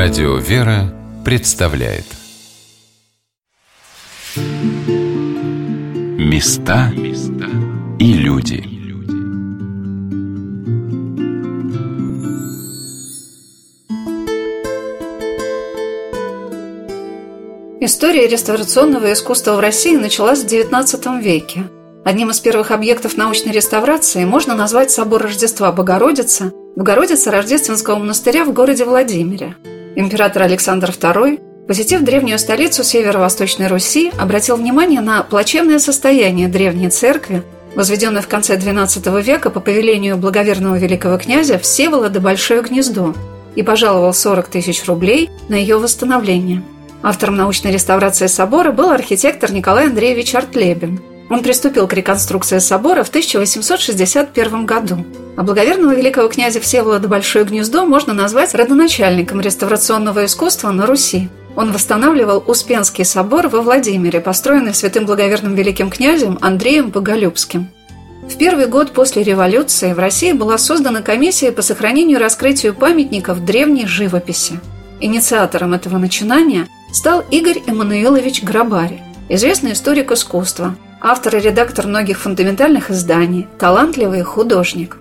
Радио «Вера» представляет. Места и люди. История реставрационного искусства в России началась в XIX веке. Одним из первых объектов научной реставрации можно назвать собор Рождества Богородицы, Богородицы Рождественского монастыря в городе Владимире – Император Александр II, посетив древнюю столицу северо-восточной Руси, обратил внимание на плачевное состояние древней церкви, возведенной в конце XII века по повелению благоверного великого князя Всеволода Большое Гнездо, и пожаловал 40 тысяч рублей на ее восстановление. Автором научной реставрации собора был архитектор Николай Андреевич Артлебин – он приступил к реконструкции собора в 1861 году. А благоверного великого князя Всеволода Большое Гнездо можно назвать родоначальником реставрационного искусства на Руси. Он восстанавливал Успенский собор во Владимире, построенный святым благоверным великим князем Андреем Боголюбским. В первый год после революции в России была создана комиссия по сохранению и раскрытию памятников древней живописи. Инициатором этого начинания стал Игорь Эммануилович Грабари, известный историк искусства – автор и редактор многих фундаментальных изданий, талантливый художник.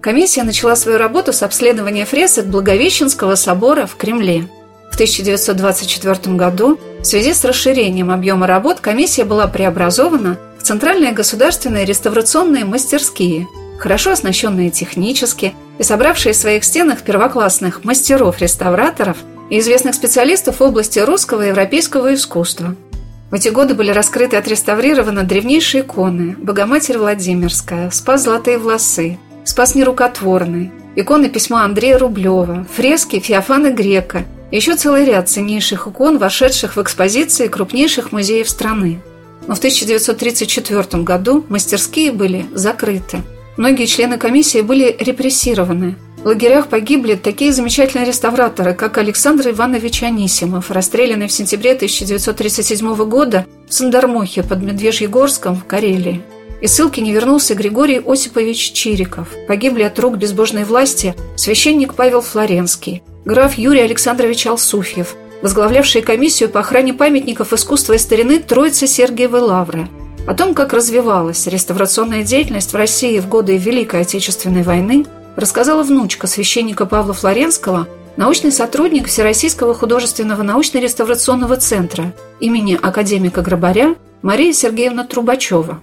Комиссия начала свою работу с обследования фресок Благовещенского собора в Кремле. В 1924 году в связи с расширением объема работ комиссия была преобразована в Центральные государственные реставрационные мастерские, хорошо оснащенные технически и собравшие в своих стенах первоклассных мастеров-реставраторов и известных специалистов в области русского и европейского искусства – в эти годы были раскрыты и отреставрированы древнейшие иконы «Богоматерь Владимирская», «Спас золотые волосы», «Спас нерукотворный», иконы письма Андрея Рублева, фрески Феофана Грека еще целый ряд ценнейших икон, вошедших в экспозиции крупнейших музеев страны. Но в 1934 году мастерские были закрыты. Многие члены комиссии были репрессированы – в лагерях погибли такие замечательные реставраторы, как Александр Иванович Анисимов, расстрелянный в сентябре 1937 года в Сандармохе под Медвежьегорском в Карелии. Из ссылки не вернулся Григорий Осипович Чириков. Погибли от рук безбожной власти священник Павел Флоренский, граф Юрий Александрович Алсуфьев, возглавлявший комиссию по охране памятников искусства и старины Троицы Сергиевой Лавры. О том, как развивалась реставрационная деятельность в России в годы Великой Отечественной войны – рассказала внучка священника Павла Флоренского, научный сотрудник Всероссийского художественного научно-реставрационного центра имени академика Грабаря Мария Сергеевна Трубачева.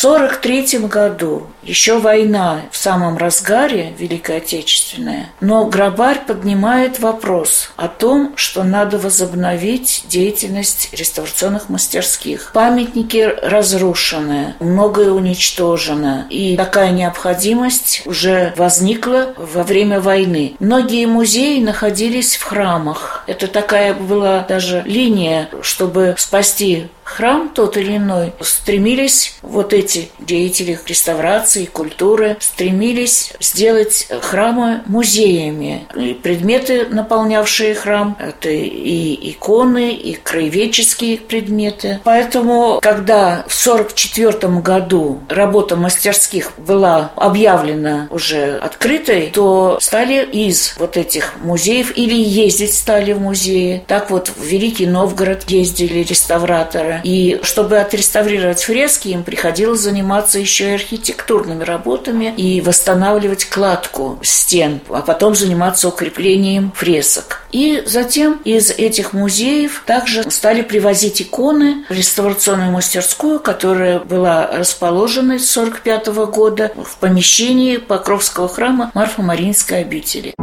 В 1943 году, еще война в самом разгаре, Великая Отечественная, но Грабарь поднимает вопрос о том, что надо возобновить деятельность реставрационных мастерских. Памятники разрушены, многое уничтожено, и такая необходимость уже возникла во время войны. Многие музеи находились в храмах. Это такая была даже линия, чтобы спасти храм тот или иной, стремились вот эти деятели реставрации, культуры, стремились сделать храмы музеями. И предметы, наполнявшие храм, это и иконы, и краеведческие предметы. Поэтому, когда в 1944 году работа мастерских была объявлена уже открытой, то стали из вот этих музеев или ездить стали в музеи. Так вот в Великий Новгород ездили реставраторы, и чтобы отреставрировать фрески, им приходилось заниматься еще и архитектурными работами и восстанавливать кладку стен, а потом заниматься укреплением фресок. И затем из этих музеев также стали привозить иконы в реставрационную мастерскую, которая была расположена с 1945 года в помещении Покровского храма Марфа-Маринской обители.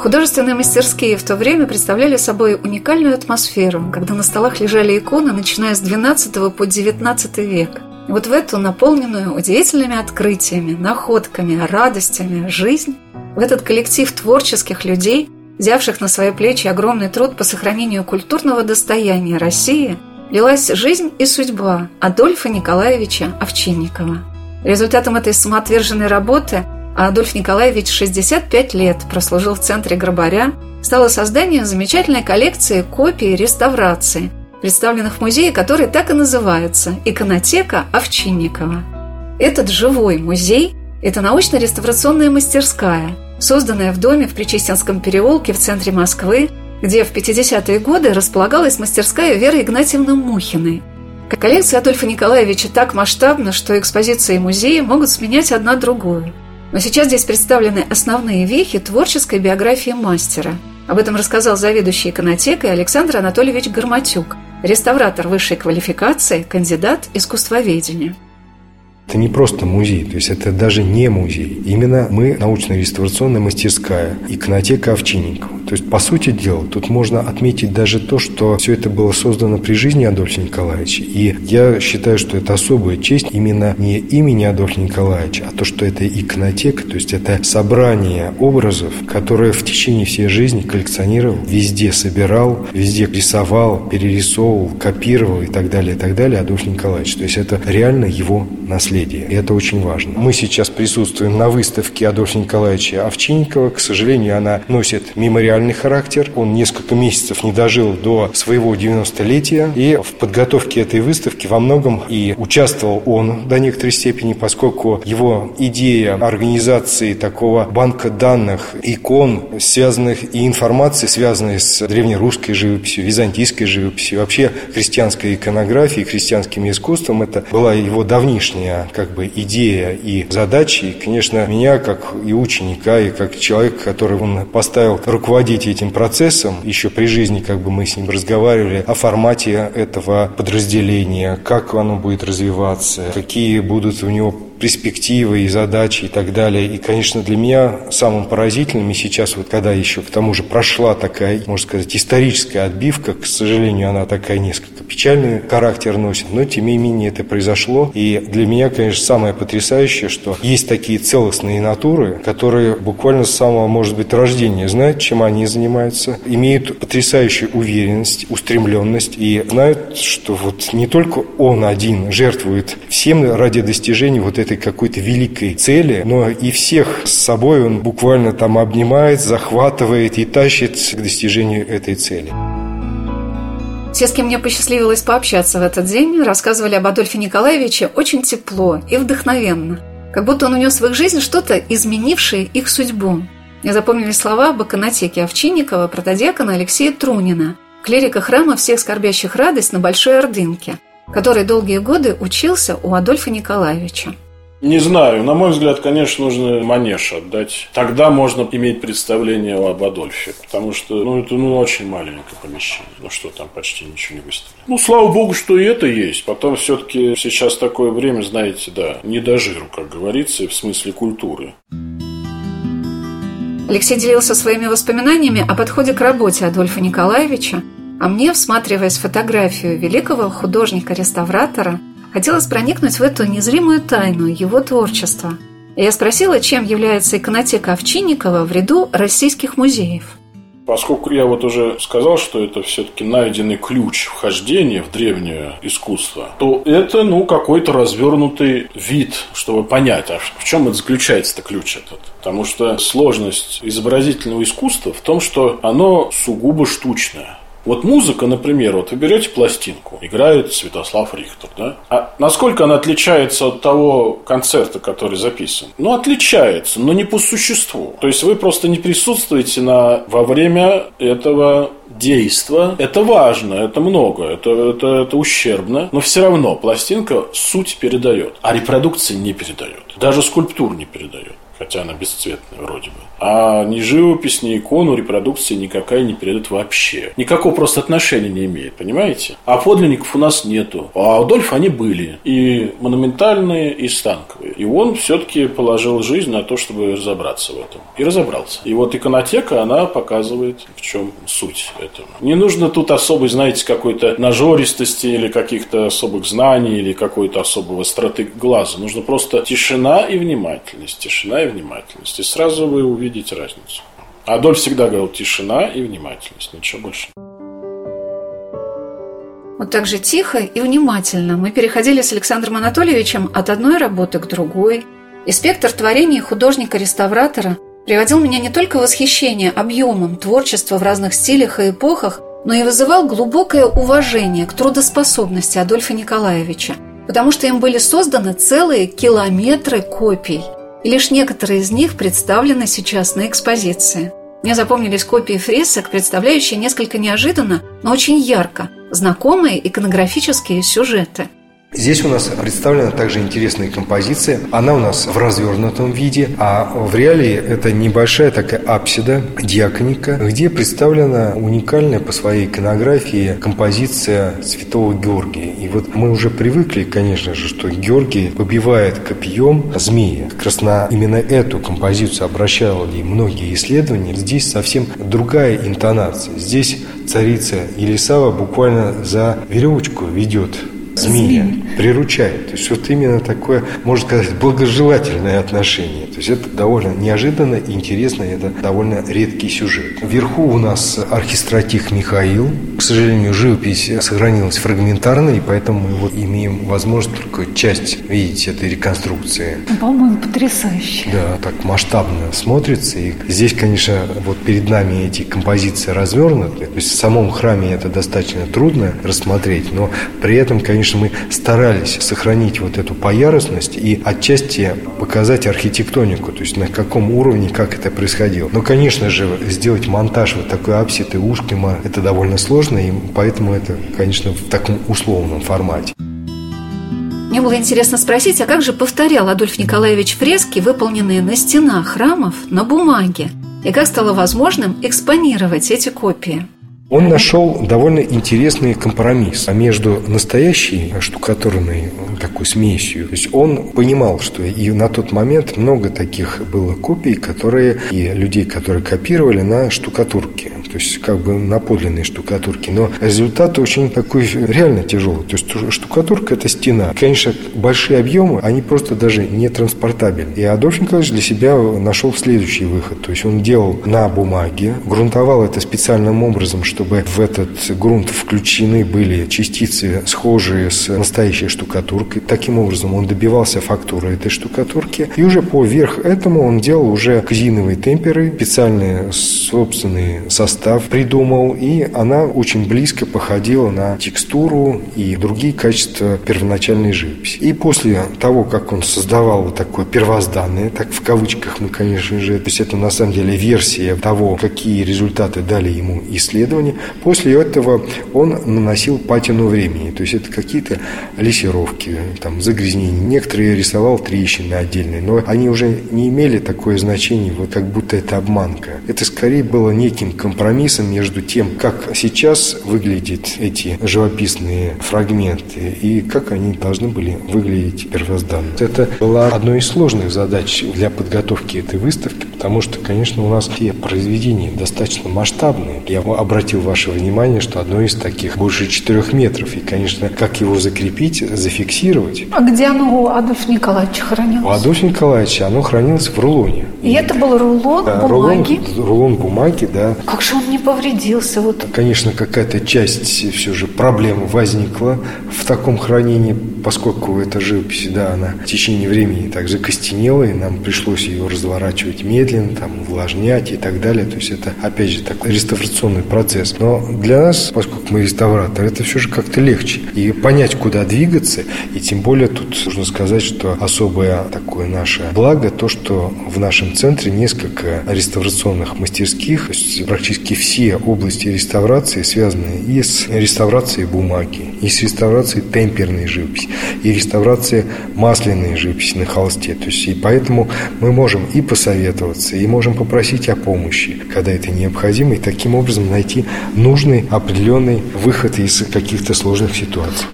Художественные мастерские в то время представляли собой уникальную атмосферу, когда на столах лежали иконы, начиная с XII по XIX век. И вот в эту наполненную удивительными открытиями, находками, радостями жизнь, в этот коллектив творческих людей, взявших на свои плечи огромный труд по сохранению культурного достояния России, лилась жизнь и судьба Адольфа Николаевича Овчинникова. Результатом этой самоотверженной работы – Адольф Николаевич 65 лет прослужил в центре Грабаря, стало создание замечательной коллекции копий реставрации, представленных в музее, который так и называется – «Иконотека Овчинникова». Этот живой музей – это научно-реставрационная мастерская, созданная в доме в Причистинском переулке в центре Москвы, где в 50-е годы располагалась мастерская Веры Игнатьевны Мухиной. Коллекция Адольфа Николаевича так масштабна, что экспозиции музея могут сменять одна другую. Но сейчас здесь представлены основные вехи творческой биографии мастера. Об этом рассказал заведующий иконотекой Александр Анатольевич Гарматюк, реставратор высшей квалификации, кандидат искусствоведения. Это не просто музей, то есть это даже не музей. Именно мы научно-реставрационная мастерская, иконотека Овчинникова. То есть, по сути дела, тут можно отметить даже то, что все это было создано при жизни Адольфа Николаевича. И я считаю, что это особая честь именно не имени Адольфа Николаевича, а то, что это иконотека, то есть это собрание образов, которые в течение всей жизни коллекционировал, везде собирал, везде рисовал, перерисовывал, копировал и так далее, и так далее Адольф Николаевич. То есть это реально его наследие наследие. И это очень важно. Мы сейчас присутствуем на выставке Адольфа Николаевича Овчинникова. К сожалению, она носит мемориальный характер. Он несколько месяцев не дожил до своего 90-летия. И в подготовке этой выставки во многом и участвовал он до некоторой степени, поскольку его идея организации такого банка данных, икон, связанных и информации, связанной с древнерусской живописью, византийской живописью, вообще христианской иконографией, христианским искусством, это была его давнишняя как бы идея и задачи. И, конечно, меня, как и ученика, и как человек, который он поставил руководить этим процессом, еще при жизни как бы мы с ним разговаривали о формате этого подразделения, как оно будет развиваться, какие будут у него перспективы и задачи и так далее. И, конечно, для меня самым поразительным, и сейчас вот когда еще к тому же прошла такая, можно сказать, историческая отбивка, к сожалению, она такая несколько печальный характер носит, но тем не менее это произошло. И для меня, конечно, самое потрясающее, что есть такие целостные натуры, которые буквально с самого, может быть, рождения знают, чем они занимаются, имеют потрясающую уверенность, устремленность и знают, что вот не только он один жертвует всем ради достижения вот этой этой какой-то великой цели, но и всех с собой он буквально там обнимает, захватывает и тащит к достижению этой цели. Все, с кем мне посчастливилось пообщаться в этот день, рассказывали об Адольфе Николаевиче очень тепло и вдохновенно, как будто он унес в их жизнь что-то, изменившее их судьбу. Мне запомнили слова об иконотеке Овчинникова, протодиакона Алексея Трунина, клирика храма всех скорбящих радость на Большой Ордынке, который долгие годы учился у Адольфа Николаевича. Не знаю. На мой взгляд, конечно, нужно манеж отдать. Тогда можно иметь представление об Адольфе. Потому что, ну, это, ну, очень маленькое помещение. Ну, что там, почти ничего не выставлено. Ну, слава богу, что и это есть. Потом, все-таки, сейчас такое время, знаете, да, не до жиру, как говорится, в смысле культуры. Алексей делился своими воспоминаниями о подходе к работе Адольфа Николаевича, а мне, всматриваясь в фотографию великого художника-реставратора, Хотелось проникнуть в эту незримую тайну его творчества. Я спросила, чем является иконотека Овчинникова в ряду российских музеев. Поскольку я вот уже сказал, что это все-таки найденный ключ вхождения в древнее искусство, то это, ну, какой-то развернутый вид, чтобы понять, а в чем это заключается-то ключ этот. Потому что сложность изобразительного искусства в том, что оно сугубо штучное. Вот музыка, например, вот вы берете пластинку, играет Святослав Рихтер, да? А насколько она отличается от того концерта, который записан? Ну, отличается, но не по существу. То есть вы просто не присутствуете на, во время этого действа. Это важно, это много, это, это, это ущербно, но все равно пластинка суть передает, а репродукция не передает. Даже скульптур не передает хотя она бесцветная вроде бы. А ни живопись, ни икону репродукции никакая не передает вообще. Никакого просто отношения не имеет, понимаете? А подлинников у нас нету. А у Адольфа они были. И монументальные, и станковые. И он все-таки положил жизнь на то, чтобы разобраться в этом. И разобрался. И вот иконотека, она показывает, в чем суть этого. Не нужно тут особой, знаете, какой-то нажористости или каких-то особых знаний или какой-то особого остроты глаза. Нужно просто тишина и внимательность. Тишина и внимательность. И сразу вы увидите разницу. Адольф всегда говорил тишина и внимательность, ничего больше. Вот так же тихо и внимательно мы переходили с Александром Анатольевичем от одной работы к другой. И спектр творений художника-реставратора приводил меня не только в восхищение объемом творчества в разных стилях и эпохах, но и вызывал глубокое уважение к трудоспособности Адольфа Николаевича, потому что им были созданы целые километры копий – и лишь некоторые из них представлены сейчас на экспозиции. Мне запомнились копии фресок, представляющие несколько неожиданно, но очень ярко знакомые иконографические сюжеты – Здесь у нас представлена также интересная композиция. Она у нас в развернутом виде, а в реалии это небольшая такая апсида, диаконика, где представлена уникальная по своей иконографии композиция святого Георгия. И вот мы уже привыкли, конечно же, что Георгий побивает копьем змея. Как раз на именно эту композицию обращали многие исследования. Здесь совсем другая интонация. Здесь царица Елисава буквально за веревочку ведет змея, приручает. То есть вот именно такое, можно сказать, благожелательное отношение. Есть это довольно неожиданно и интересно, это довольно редкий сюжет. Вверху у нас архистратих Михаил. К сожалению, живопись сохранилась фрагментарно, и поэтому мы вот имеем возможность только часть видеть этой реконструкции. Ну, по-моему, потрясающе. Да, так масштабно смотрится. И здесь, конечно, вот перед нами эти композиции развернуты. То есть в самом храме это достаточно трудно рассмотреть, но при этом, конечно, конечно, мы старались сохранить вот эту поярусность и отчасти показать архитектонику, то есть на каком уровне, как это происходило. Но, конечно же, сделать монтаж вот такой апсиды ушкима – это довольно сложно, и поэтому это, конечно, в таком условном формате. Мне было интересно спросить, а как же повторял Адольф Николаевич фрески, выполненные на стенах храмов, на бумаге? И как стало возможным экспонировать эти копии? Он нашел довольно интересный компромисс между настоящей штукатурной такой смесью. То есть он понимал, что и на тот момент много таких было копий, которые и людей, которые копировали на штукатурке. То есть как бы на подлинной штукатурке. Но результат очень такой реально тяжелый. То есть штукатурка – это стена. Конечно, большие объемы, они просто даже не транспортабельны. И Адольф Николаевич для себя нашел следующий выход. То есть он делал на бумаге, грунтовал это специальным образом, что чтобы в этот грунт включены были частицы, схожие с настоящей штукатуркой. Таким образом, он добивался фактуры этой штукатурки. И уже поверх этому он делал уже казиновые темперы, специальный собственный состав придумал, и она очень близко походила на текстуру и другие качества первоначальной живописи. И после того, как он создавал вот такое первозданное, так в кавычках мы, конечно же, то есть это на самом деле версия того, какие результаты дали ему исследования. После этого он наносил патину времени. То есть это какие-то лессировки, там, загрязнения. Некоторые рисовал трещины отдельные, но они уже не имели такое значение, вот как будто это обманка. Это скорее было неким компромиссом между тем, как сейчас выглядят эти живописные фрагменты и как они должны были выглядеть первозданно. Это была одной из сложных задач для подготовки этой выставки, потому что, конечно, у нас все произведения достаточно масштабные. Я обратил ваше внимание, что одно из таких больше 4 метров. И, конечно, как его закрепить, зафиксировать. А где оно у Адольфа Николаевича хранилось? У Адольфа Николаевича оно хранилось в рулоне. И, и это был рулон да, бумаги? Рулон, рулон бумаги, да. Как же он не повредился? Вот. Конечно, какая-то часть все же проблемы возникла в таком хранении, поскольку эта живопись, да, она в течение времени так закостенела, и нам пришлось ее разворачивать медленно, там, увлажнять и так далее. То есть это, опять же, такой реставрационный процесс. Но для нас, поскольку мы реставраторы, это все же как-то легче. И понять, куда двигаться, и тем более тут нужно сказать, что особое такое наше благо, то, что в нашем центре несколько реставрационных мастерских, то есть практически все области реставрации связаны и с реставрацией бумаги, и с реставрацией темперной живописи, и реставрацией масляной живописи на холсте. То есть и поэтому мы можем и посоветоваться, и можем попросить о помощи, когда это необходимо, и таким образом найти нужный определенный выход из каких-то сложных ситуаций.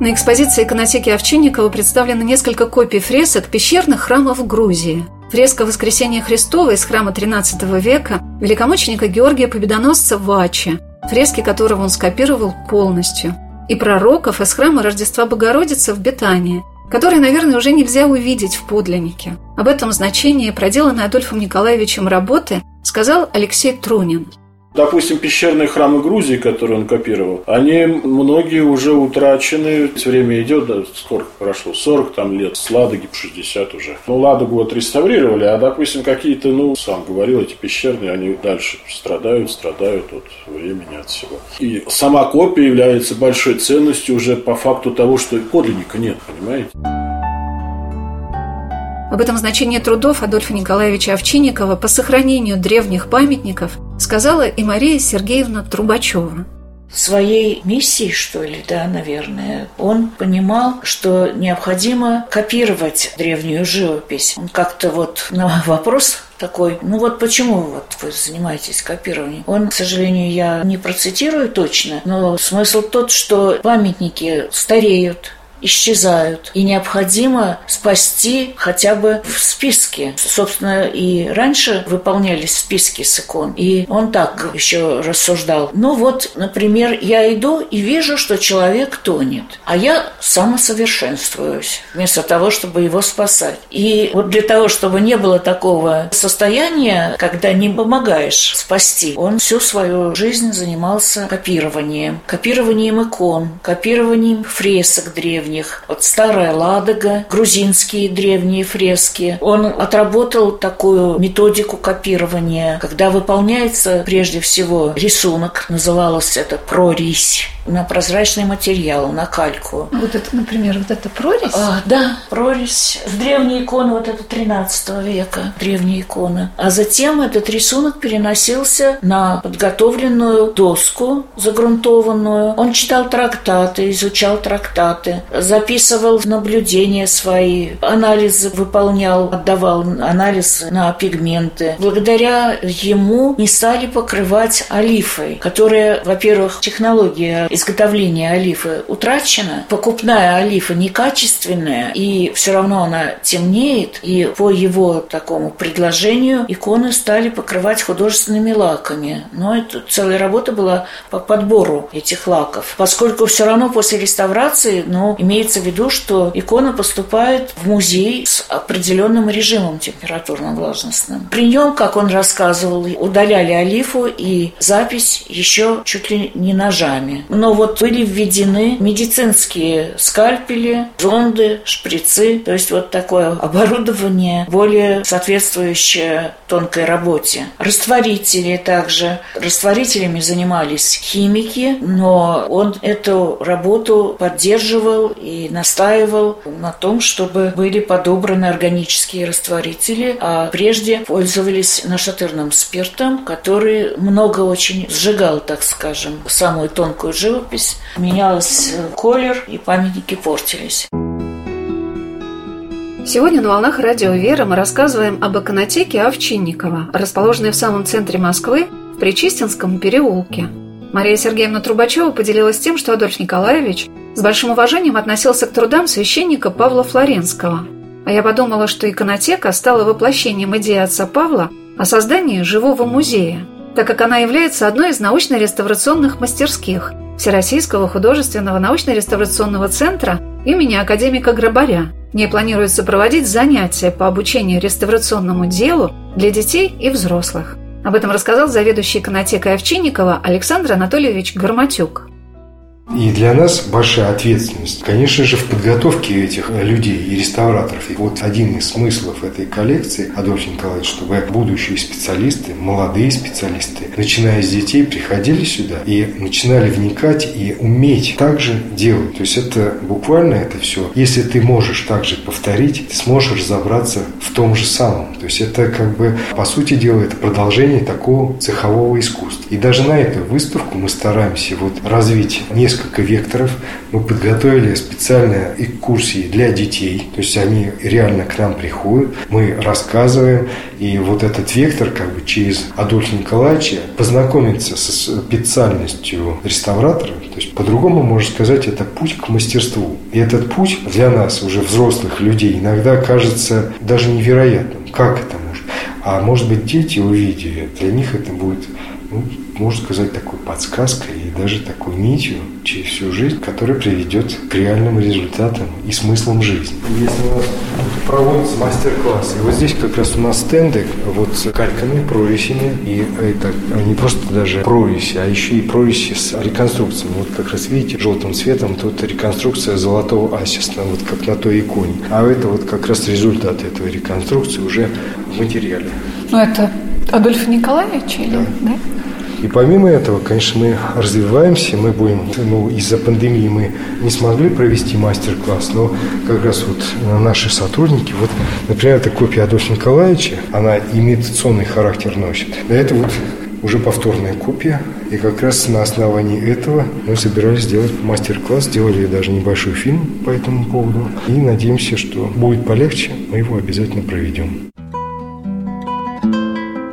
На экспозиции иконотеки Овчинникова представлены несколько копий фресок пещерных храмов Грузии. Фреска «Воскресение Христова» из храма XIII века великомученика Георгия Победоносца в Аче, фрески которого он скопировал полностью, и пророков из храма Рождества Богородицы в Бетании, которые, наверное, уже нельзя увидеть в подлиннике. Об этом значении проделанной Адольфом Николаевичем работы сказал Алексей Трунин – Допустим, пещерные храмы Грузии, которые он копировал, они многие уже утрачены. Время идет, да, сколько прошло? 40 там лет, с Ладоги 60 уже. Ну, Ладогу отреставрировали, а, допустим, какие-то, ну, сам говорил, эти пещерные, они дальше страдают, страдают от времени, от всего. И сама копия является большой ценностью уже по факту того, что подлинника нет, понимаете? Об этом значении трудов Адольфа Николаевича Овчинникова по сохранению древних памятников сказала и Мария Сергеевна Трубачева своей миссией, что ли, да, наверное, он понимал, что необходимо копировать древнюю живопись. Он как-то вот на вопрос такой, ну вот почему вот вы занимаетесь копированием? Он, к сожалению, я не процитирую точно, но смысл тот, что памятники стареют, исчезают. И необходимо спасти хотя бы в списке. Собственно, и раньше выполнялись списки с икон. И он так еще рассуждал. Ну вот, например, я иду и вижу, что человек тонет, а я самосовершенствуюсь вместо того, чтобы его спасать. И вот для того, чтобы не было такого состояния, когда не помогаешь спасти, он всю свою жизнь занимался копированием. Копированием икон, копированием фресок древних, древних. Вот старая Ладога, грузинские древние фрески. Он отработал такую методику копирования, когда выполняется прежде всего рисунок, называлось это прорись на прозрачный материал, на кальку. Вот это, например, вот это прорезь? А, да, прорезь. Древние иконы, вот это 13 века, древние иконы. А затем этот рисунок переносился на подготовленную доску загрунтованную. Он читал трактаты, изучал трактаты, записывал наблюдения свои, анализы выполнял, отдавал анализ на пигменты. Благодаря ему не стали покрывать олифой, которая, во-первых, технология изготовления олифы утрачена. Покупная олифа некачественная, и все равно она темнеет. И по его такому предложению иконы стали покрывать художественными лаками. Но это целая работа была по подбору этих лаков. Поскольку все равно после реставрации, ну, имеется в виду, что икона поступает в музей с определенным режимом температурно влажностным. При нем, как он рассказывал, удаляли олифу и запись еще чуть ли не ножами. Но вот были введены медицинские скальпели, зонды, шприцы, то есть вот такое оборудование более соответствующее тонкой работе. Растворители также. Растворителями занимались химики, но он эту работу поддерживал и настаивал на том, чтобы были подобраны органические растворители, а прежде пользовались нашатырным спиртом, который много очень сжигал, так скажем, самую тонкую живопись. Менялся колер, и памятники портились. Сегодня на «Волнах радио Вера» мы рассказываем об иконотеке Овчинникова, расположенной в самом центре Москвы, в Причистинском переулке. Мария Сергеевна Трубачева поделилась тем, что Адольф Николаевич с большим уважением относился к трудам священника Павла Флоренского. А я подумала, что иконотека стала воплощением идеи отца Павла о создании живого музея, так как она является одной из научно-реставрационных мастерских Всероссийского художественного научно-реставрационного центра имени академика Грабаря. В ней планируется проводить занятия по обучению реставрационному делу для детей и взрослых. Об этом рассказал заведующий иконотекой Овчинникова Александр Анатольевич Гарматюк. И для нас большая ответственность, конечно же, в подготовке этих людей и реставраторов. И вот один из смыслов этой коллекции, Адольф Николаевич, чтобы будущие специалисты, молодые специалисты, начиная с детей, приходили сюда и начинали вникать и уметь также делать. То есть это буквально это все. Если ты можешь также повторить, ты сможешь разобраться в том же самом. То есть это как бы, по сути дела, это продолжение такого цехового искусства. И даже на эту выставку мы стараемся вот развить несколько несколько векторов. Мы подготовили специальные экскурсии для детей. То есть они реально к нам приходят, мы рассказываем. И вот этот вектор как бы через Адольфа Николаевича познакомиться со специальностью реставратора. То есть по-другому можно сказать, это путь к мастерству. И этот путь для нас, уже взрослых людей, иногда кажется даже невероятным. Как это может? А может быть, дети, увидев, для них это будет ну, можно сказать, такой подсказкой и даже такой нитью через всю жизнь, которая приведет к реальным результатам и смыслам жизни. Если у нас проводится мастер-класс, и вот здесь как раз у нас стенды вот с кальками, прорезями, и это не просто даже прорези, а еще и прорези с реконструкцией. Вот как раз видите, желтым цветом тут реконструкция золотого асиста, вот как на той иконе. А это вот как раз результат этой реконструкции уже в материале. Ну это Адольф Николаевич или? Да. да? И помимо этого, конечно, мы развиваемся, мы будем, ну, из-за пандемии мы не смогли провести мастер-класс, но как раз вот наши сотрудники, вот, например, эта копия Адольфа Николаевича, она имитационный характер носит. Это вот уже повторная копия. И как раз на основании этого мы собирались сделать мастер-класс, сделали даже небольшой фильм по этому поводу. И надеемся, что будет полегче, мы его обязательно проведем.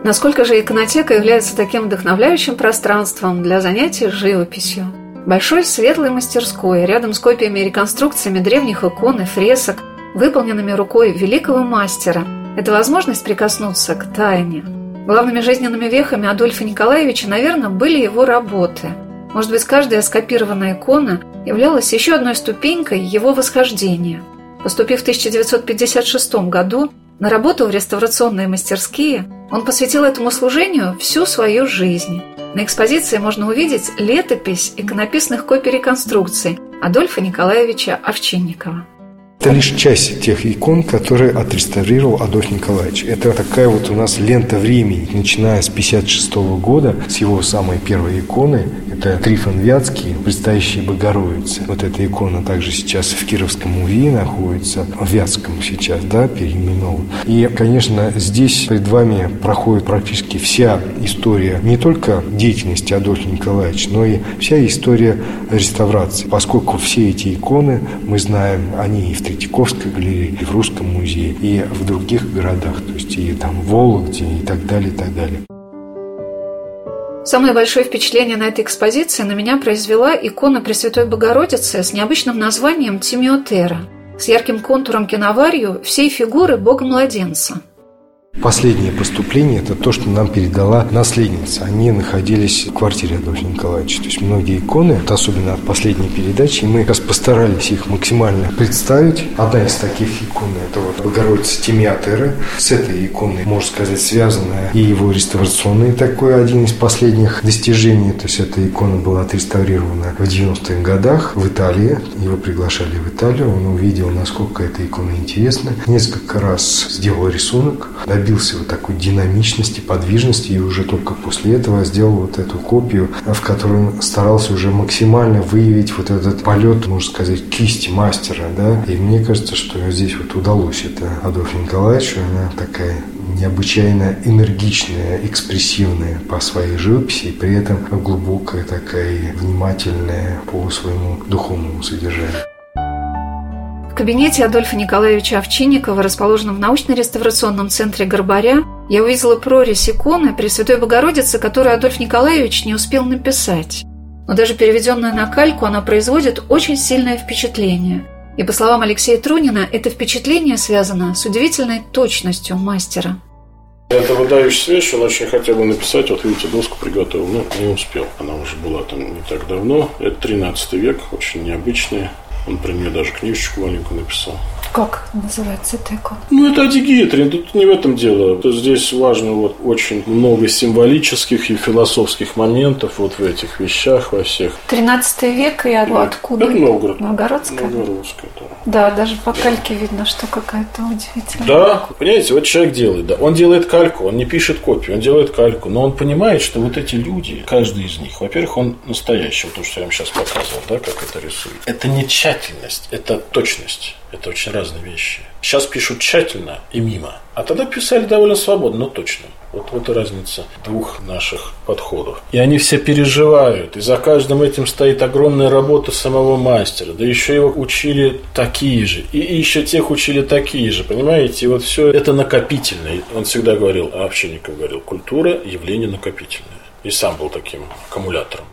Насколько же иконотека является таким вдохновляющим пространством для занятий живописью? Большой светлой мастерской, рядом с копиями и реконструкциями древних икон и фресок, выполненными рукой великого мастера, это возможность прикоснуться к тайне. Главными жизненными вехами Адольфа Николаевича, наверное, были его работы. Может быть, каждая скопированная икона являлась еще одной ступенькой его восхождения. Поступив в 1956 году на работу в реставрационные мастерские, он посвятил этому служению всю свою жизнь. На экспозиции можно увидеть летопись иконописных копий реконструкций Адольфа Николаевича Овчинникова. Это лишь часть тех икон, которые отреставрировал Адольф Николаевич. Это такая вот у нас лента времени, начиная с 56 года, с его самой первой иконы. Это Трифон Вятский, предстоящий Богородицы. Вот эта икона также сейчас в Кировском музее находится, в Вятском сейчас, да, переименован. И, конечно, здесь перед вами проходит практически вся история не только деятельности Адольфа Николаевича, но и вся история реставрации. Поскольку все эти иконы, мы знаем, они и в Третьяковской галерее, и в Русском музее, и в других городах, то есть и там в Вологде, и так далее, и так далее. Самое большое впечатление на этой экспозиции на меня произвела икона Пресвятой Богородицы с необычным названием Тимиотера, с ярким контуром киноварью всей фигуры Бога-младенца – Последнее поступление – это то, что нам передала наследница. Они находились в квартире Адольфа Николаевича. То есть многие иконы, вот особенно от последней передачи, мы как раз постарались их максимально представить. Одна из таких икон – это вот Богородица Тимиатера. С этой иконой, можно сказать, связана и его реставрационный такой один из последних достижений. То есть эта икона была отреставрирована в 90-х годах в Италии. Его приглашали в Италию. Он увидел, насколько эта икона интересна. Несколько раз сделал рисунок, вот такой динамичности, подвижности, и уже только после этого сделал вот эту копию, в которой старался уже максимально выявить вот этот полет, можно сказать, кисти мастера, да, и мне кажется, что здесь вот удалось это Адольфу Николаевичу, она такая необычайно энергичная, экспрессивная по своей живописи, и при этом глубокая такая, внимательная по своему духовному содержанию. Кабинете Адольфа Николаевича Овчинникова, расположенном в научно-реставрационном центре Горбаря, я увидела прорезь иконы Пресвятой Богородицы, которую Адольф Николаевич не успел написать. Но даже переведенная на кальку, она производит очень сильное впечатление. И по словам Алексея Трунина, это впечатление связано с удивительной точностью мастера. Это выдающаяся вещь, он очень хотел бы написать, вот видите, доску приготовил, но не успел. Она уже была там не так давно. Это 13 век, очень необычная. Он про нее даже книжечку маленькую написал. Как называется эта икона? Ну, это Адигитрин, тут не в этом дело. Здесь важно вот очень много символических и философских моментов вот в этих вещах, во всех. 13 век и вот. откуда? Это Новгород. Новгородская? Новгородская, да. Да, даже по кальке видно, что какая-то удивительная. Да, понимаете, вот человек делает, да. Он делает кальку, он не пишет копию, он делает кальку, но он понимает, что вот эти люди, каждый из них, во-первых, он настоящий, вот то, что я вам сейчас показывал, да, как это рисует. Это не тщательность, это точность. Это очень разные вещи. Сейчас пишут тщательно и мимо, а тогда писали довольно свободно, но точно. Вот, вот и разница двух наших подходов. И они все переживают, и за каждым этим стоит огромная работа самого мастера. Да еще его учили такие же, и еще тех учили такие же, понимаете? И вот все это накопительное. Он всегда говорил, а Овчинников говорил, культура – явление накопительное. И сам был таким аккумулятором.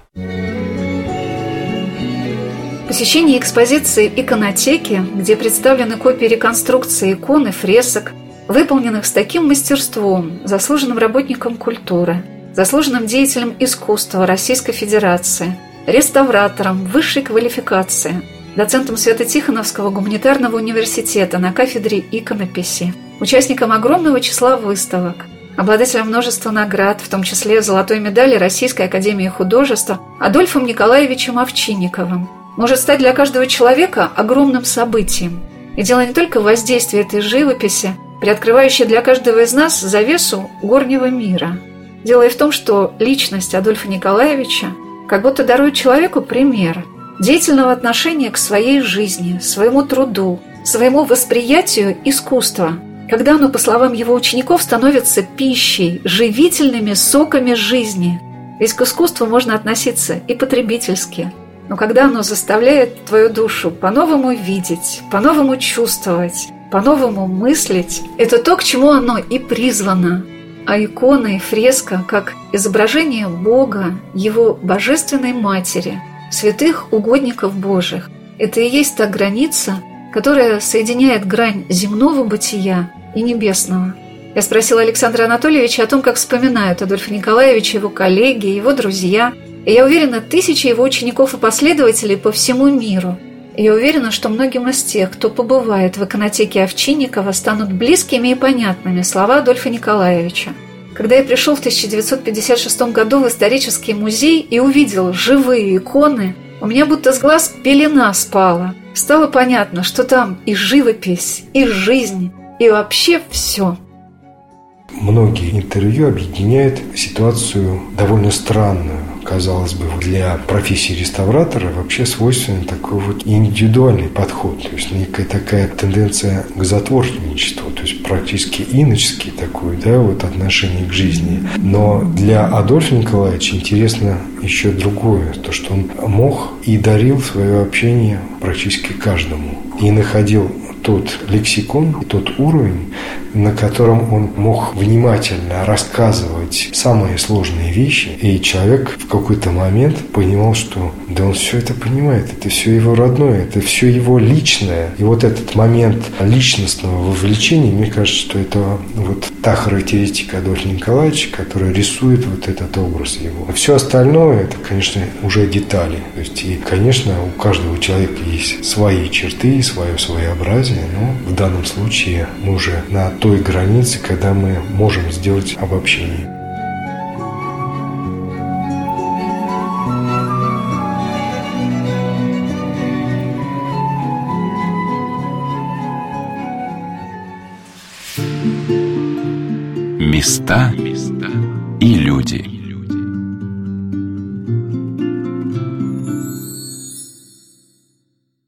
Посещение экспозиции иконотеки, где представлены копии реконструкции икон и фресок, выполненных с таким мастерством, заслуженным работником культуры, заслуженным деятелем искусства Российской Федерации, реставратором высшей квалификации, доцентом Свято-Тихоновского гуманитарного университета на кафедре иконописи, участником огромного числа выставок, обладателем множества наград, в том числе золотой медали Российской Академии Художества Адольфом Николаевичем Овчинниковым – может стать для каждого человека огромным событием. И дело не только в воздействии этой живописи, приоткрывающей для каждого из нас завесу горнего мира. Дело и в том, что личность Адольфа Николаевича как будто дарует человеку пример деятельного отношения к своей жизни, своему труду, своему восприятию искусства, когда оно, по словам его учеников, становится пищей, живительными соками жизни. Ведь к искусству можно относиться и потребительски. Но когда оно заставляет твою душу по-новому видеть, по-новому чувствовать, по-новому мыслить, это то, к чему оно и призвано. А икона и фреска, как изображение Бога, Его Божественной Матери, святых угодников Божьих, это и есть та граница, которая соединяет грань земного бытия и небесного. Я спросила Александра Анатольевича о том, как вспоминают Адольфа Николаевича его коллеги, его друзья, и я уверена, тысячи его учеников и последователей по всему миру. Я уверена, что многим из тех, кто побывает в иконотеке Овчинникова, станут близкими и понятными слова Адольфа Николаевича. Когда я пришел в 1956 году в исторический музей и увидел живые иконы, у меня будто с глаз пелена спала. Стало понятно, что там и живопись, и жизнь, и вообще все. Многие интервью объединяют ситуацию довольно странную, казалось бы, для профессии реставратора вообще свойственен такой вот индивидуальный подход, то есть некая такая тенденция к затворничеству, то есть практически иноческий такой, да, вот отношение к жизни. Но для Адольфа Николаевича интересно еще другое, то, что он мог и дарил свое общение практически каждому. И находил тот лексикон, тот уровень, на котором он мог внимательно рассказывать самые сложные вещи, и человек в какой-то момент понимал, что да он все это понимает, это все его родное, это все его личное. И вот этот момент личностного вовлечения, мне кажется, что это вот та характеристика Адольфа Николаевича, которая рисует вот этот образ его. А все остальное, это, конечно, уже детали. То есть, и, конечно, у каждого человека есть свои черты, свое своеобразие, но в данном случае мы уже на той границе, когда мы можем сделать обобщение. Места и люди.